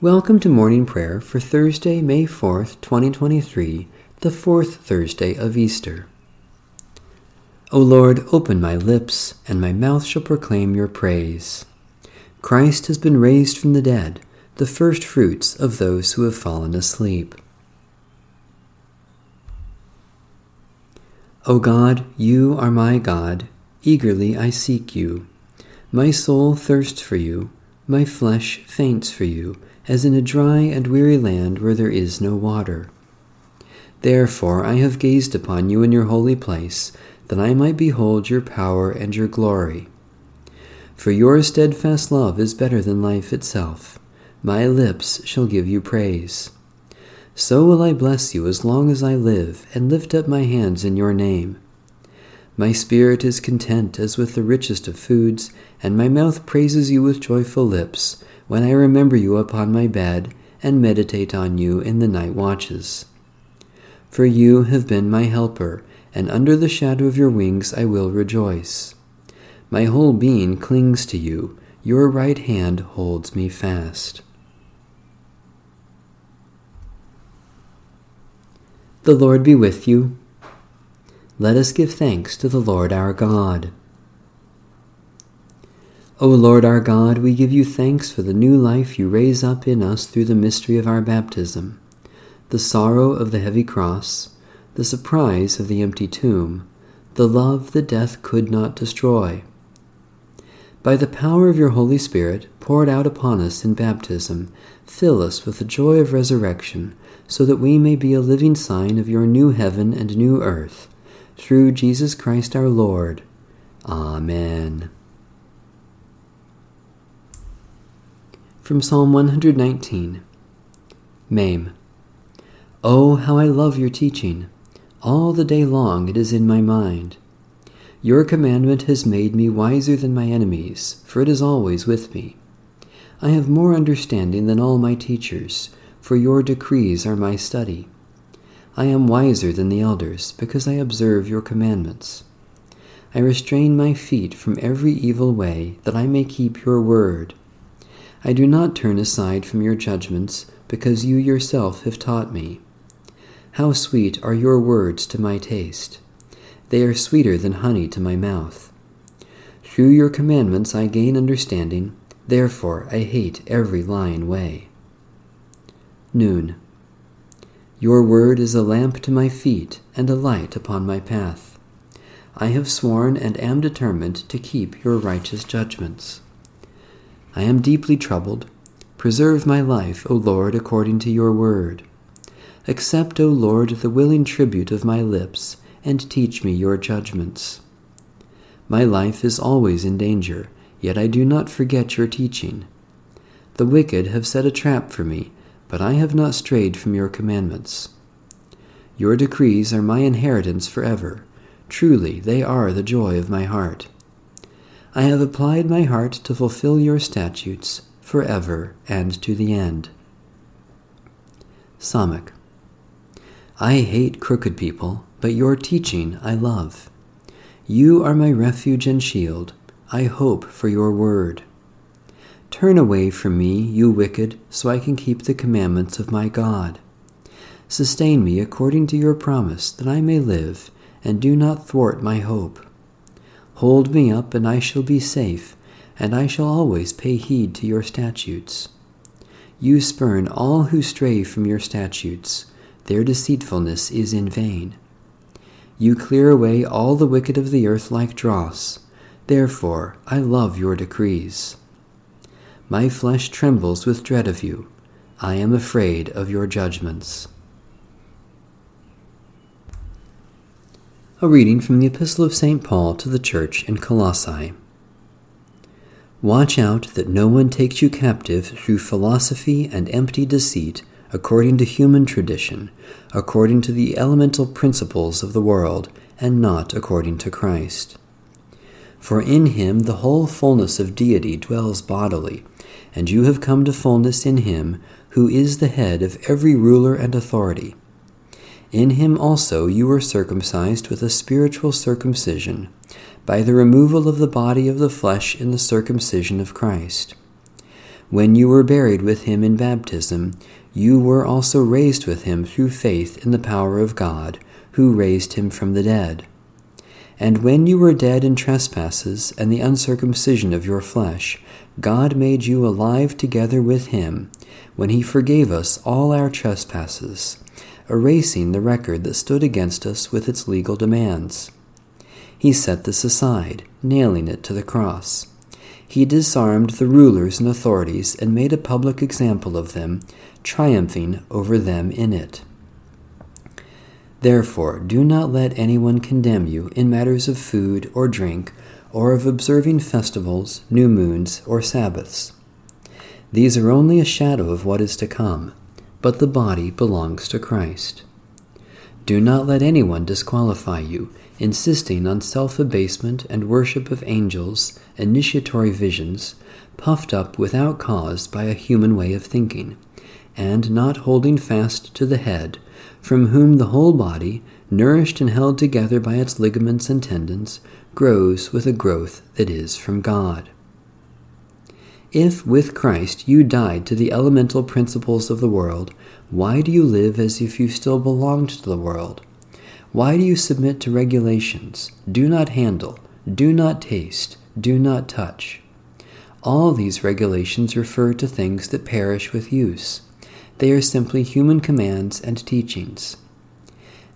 Welcome to morning prayer for Thursday, May 4th, 2023, the fourth Thursday of Easter. O Lord, open my lips, and my mouth shall proclaim your praise. Christ has been raised from the dead, the first fruits of those who have fallen asleep. O God, you are my God, eagerly I seek you. My soul thirsts for you, my flesh faints for you as in a dry and weary land where there is no water. Therefore I have gazed upon you in your holy place, that I might behold your power and your glory. For your steadfast love is better than life itself. My lips shall give you praise. So will I bless you as long as I live, and lift up my hands in your name. My spirit is content as with the richest of foods, and my mouth praises you with joyful lips when I remember you upon my bed and meditate on you in the night watches. For you have been my helper, and under the shadow of your wings I will rejoice. My whole being clings to you, your right hand holds me fast. The Lord be with you. Let us give thanks to the Lord our God. O Lord our God, we give you thanks for the new life you raise up in us through the mystery of our baptism, the sorrow of the heavy cross, the surprise of the empty tomb, the love that death could not destroy. By the power of your Holy Spirit, poured out upon us in baptism, fill us with the joy of resurrection, so that we may be a living sign of your new heaven and new earth. Through Jesus Christ our Lord. Amen. From Psalm 119 Mem. Oh, how I love your teaching! All the day long it is in my mind. Your commandment has made me wiser than my enemies, for it is always with me. I have more understanding than all my teachers, for your decrees are my study. I am wiser than the elders, because I observe your commandments. I restrain my feet from every evil way, that I may keep your word. I do not turn aside from your judgments, because you yourself have taught me. How sweet are your words to my taste! They are sweeter than honey to my mouth. Through your commandments I gain understanding, therefore I hate every lying way. Nun. Your word is a lamp to my feet and a light upon my path. I have sworn and am determined to keep your righteous judgments. I am deeply troubled. Preserve my life, O Lord, according to your word. Accept, O Lord, the willing tribute of my lips, and teach me your judgments. My life is always in danger, yet I do not forget your teaching. The wicked have set a trap for me, but I have not strayed from your commandments. Your decrees are my inheritance forever. Truly, they are the joy of my heart. I have applied my heart to fulfill your statutes forever and to the end. Samekh. I hate crooked people, but your teaching I love. You are my refuge and shield. I hope for your word. Turn away from me, you wicked, so I can keep the commandments of my God. Sustain me according to your promise, that I may live, and do not thwart my hope. Hold me up, and I shall be safe, and I shall always pay heed to your statutes. You spurn all who stray from your statutes, their deceitfulness is in vain. You clear away all the wicked of the earth like dross, therefore I love your decrees. My flesh trembles with dread of you, I am afraid of your judgments. A reading from the Epistle of St. Paul to the Church in Colossae. Watch out that no one takes you captive through philosophy and empty deceit, according to human tradition, according to the elemental principles of the world, and not according to Christ. For in him the whole fullness of deity dwells bodily, and you have come to fullness in him who is the head of every ruler and authority in him also you were circumcised with a spiritual circumcision, by the removal of the body of the flesh in the circumcision of Christ, When you were buried with him in baptism, you were also raised with him through faith in the power of God, who raised him from the dead. And when you were dead in trespasses and the uncircumcision of your flesh, God made you alive together with him, when he forgave us all our trespasses, erasing the record that stood against us with its legal demands. He set this aside, nailing it to the cross. He disarmed the rulers and authorities and made a public example of them, triumphing over them in it. Therefore, do not let anyone condemn you in matters of food or drink, or of observing festivals, new moons, or Sabbaths. These are only a shadow of what is to come, but the body belongs to Christ. Do not let anyone disqualify you, insisting on self abasement and worship of angels, initiatory visions, puffed up without cause by a human way of thinking, and not holding fast to the head from whom the whole body, nourished and held together by its ligaments and tendons, grows with a growth that is from God. If with Christ you died to the elemental principles of the world, why do you live as if you still belonged to the world? Why do you submit to regulations? Do not handle, do not taste, do not touch. All these regulations refer to things that perish with use they are simply human commands and teachings.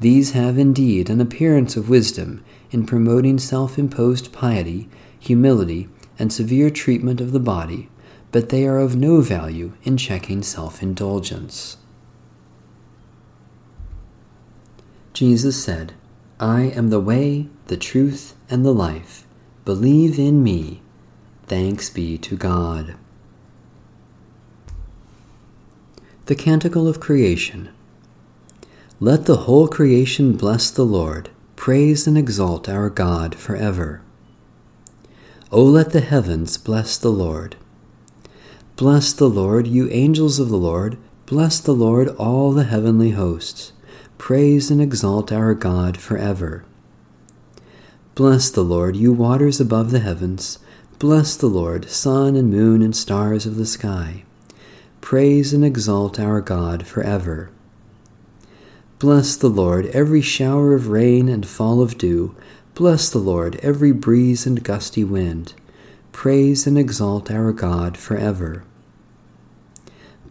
These have indeed an appearance of wisdom in promoting self imposed piety, humility, and severe treatment of the body, but they are of no value in checking self indulgence. Jesus said, I am the way, the truth, and the life. Believe in me. Thanks be to God. The Canticle of Creation. Let the whole creation bless the Lord, praise and exalt our God forever. O let the heavens bless the Lord. Bless the Lord, you angels of the Lord, bless the Lord, all the heavenly hosts. Praise and exalt our God forever. Bless the Lord, you waters above the heavens. Bless the Lord, sun and moon and stars of the sky. Praise and exalt our God forever. Bless the Lord, every shower of rain and fall of dew. Bless the Lord, every breeze and gusty wind. Praise and exalt our God forever.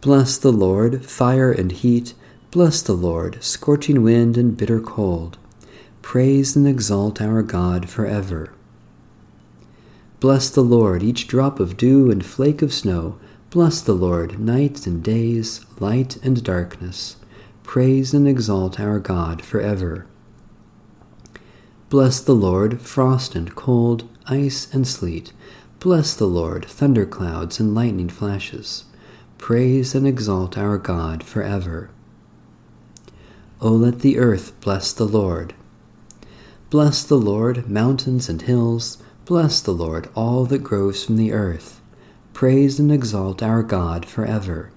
Bless the Lord, fire and heat. Bless the Lord, scorching wind and bitter cold. Praise and exalt our God forever. Bless the Lord, each drop of dew and flake of snow Bless the Lord, nights and days, light and darkness. Praise and exalt our God forever. Bless the Lord, frost and cold, ice and sleet. Bless the Lord, thunderclouds and lightning flashes. Praise and exalt our God forever. O let the earth bless the Lord. Bless the Lord, mountains and hills. Bless the Lord, all that grows from the earth praise and exalt our God forever.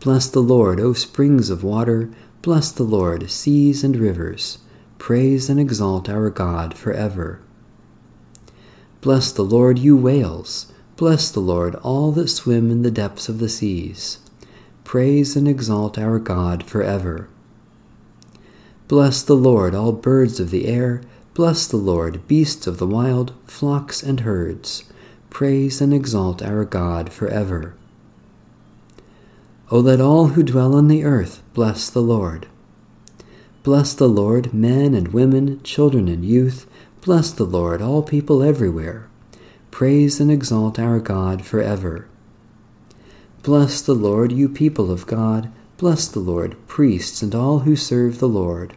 Bless the Lord, O springs of water, bless the Lord, seas and rivers, praise and exalt our God forever. Bless the Lord, you whales, bless the Lord, all that swim in the depths of the seas, praise and exalt our God forever. Bless the Lord, all birds of the air, bless the Lord, beasts of the wild, flocks and herds praise and exalt our God forever. O let all who dwell on the earth bless the Lord. Bless the Lord, men and women, children and youth. Bless the Lord, all people everywhere. Praise and exalt our God forever. Bless the Lord, you people of God. Bless the Lord, priests and all who serve the Lord.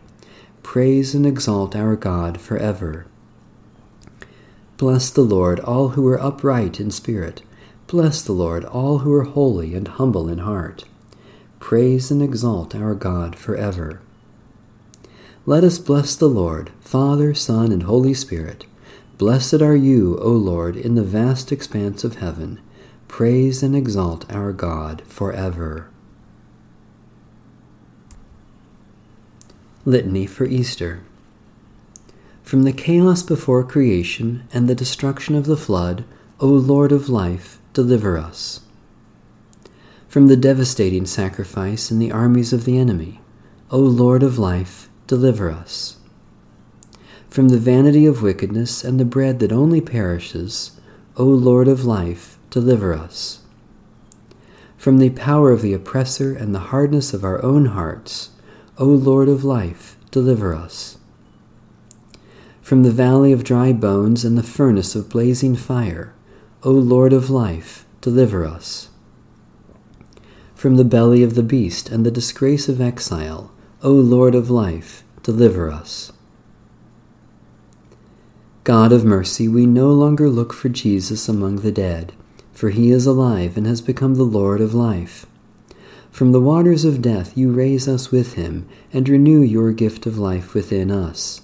Praise and exalt our God forever. Bless the Lord, all who are upright in spirit. Bless the Lord, all who are holy and humble in heart. Praise and exalt our God forever. Let us bless the Lord, Father, Son, and Holy Spirit. Blessed are you, O Lord, in the vast expanse of heaven. Praise and exalt our God forever. Litany for Easter. From the chaos before creation and the destruction of the flood, O Lord of life, deliver us. from the devastating sacrifice in the armies of the enemy. O Lord of life, deliver us. From the vanity of wickedness and the bread that only perishes, O Lord of life, deliver us. From the power of the oppressor and the hardness of our own hearts, O Lord of life, deliver us. From the valley of dry bones and the furnace of blazing fire, O Lord of life, deliver us. From the belly of the beast and the disgrace of exile, O Lord of life, deliver us. God of mercy, we no longer look for Jesus among the dead, for he is alive and has become the Lord of life. From the waters of death you raise us with him and renew your gift of life within us.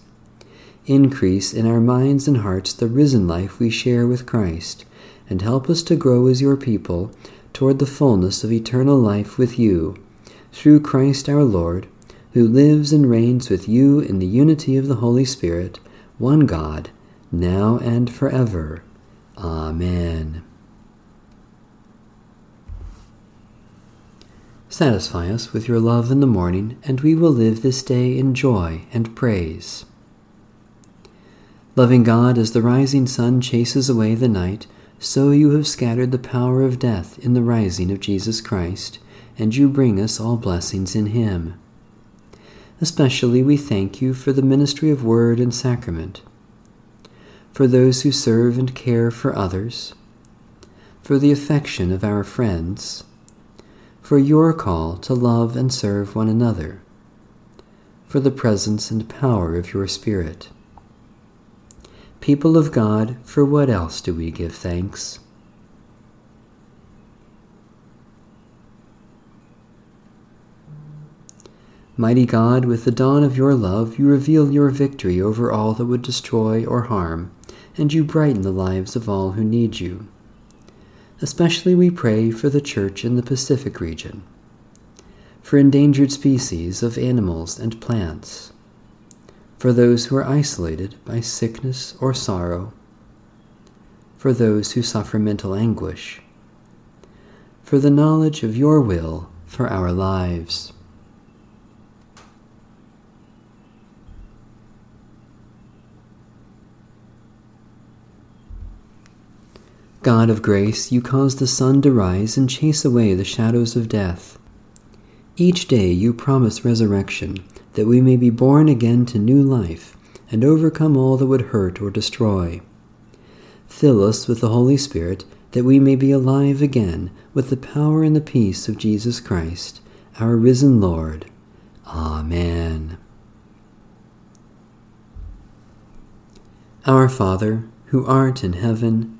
Increase in our minds and hearts the risen life we share with Christ, and help us to grow as your people toward the fullness of eternal life with you, through Christ our Lord, who lives and reigns with you in the unity of the Holy Spirit, one God, now and forever. Amen. Satisfy us with your love in the morning, and we will live this day in joy and praise. Loving God, as the rising sun chases away the night, so you have scattered the power of death in the rising of Jesus Christ, and you bring us all blessings in Him. Especially we thank you for the ministry of word and sacrament for those who serve and care for others, for the affection of our friends, for your call to love and serve one another, for the presence and power of your Spirit. People of God, for what else do we give thanks? Mighty God, with the dawn of your love, you reveal your victory over all that would destroy or harm and you brighten the lives of all who need you. Especially we pray for the Church in the Pacific region, for endangered species of animals and plants, for those who are isolated by sickness or sorrow, for those who suffer mental anguish, for the knowledge of your will for our lives. God of grace, you cause the sun to rise and chase away the shadows of death. Each day you promise resurrection, that we may be born again to new life and overcome all that would hurt or destroy. Fill us with the Holy Spirit, that we may be alive again with the power and the peace of Jesus Christ, our risen Lord. Amen. Our Father, who art in heaven,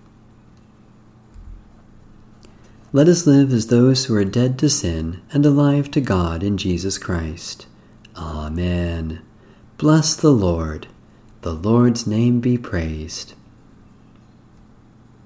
Let us live as those who are dead to sin and alive to God in Jesus Christ. Amen. Bless the Lord. The Lord's name be praised.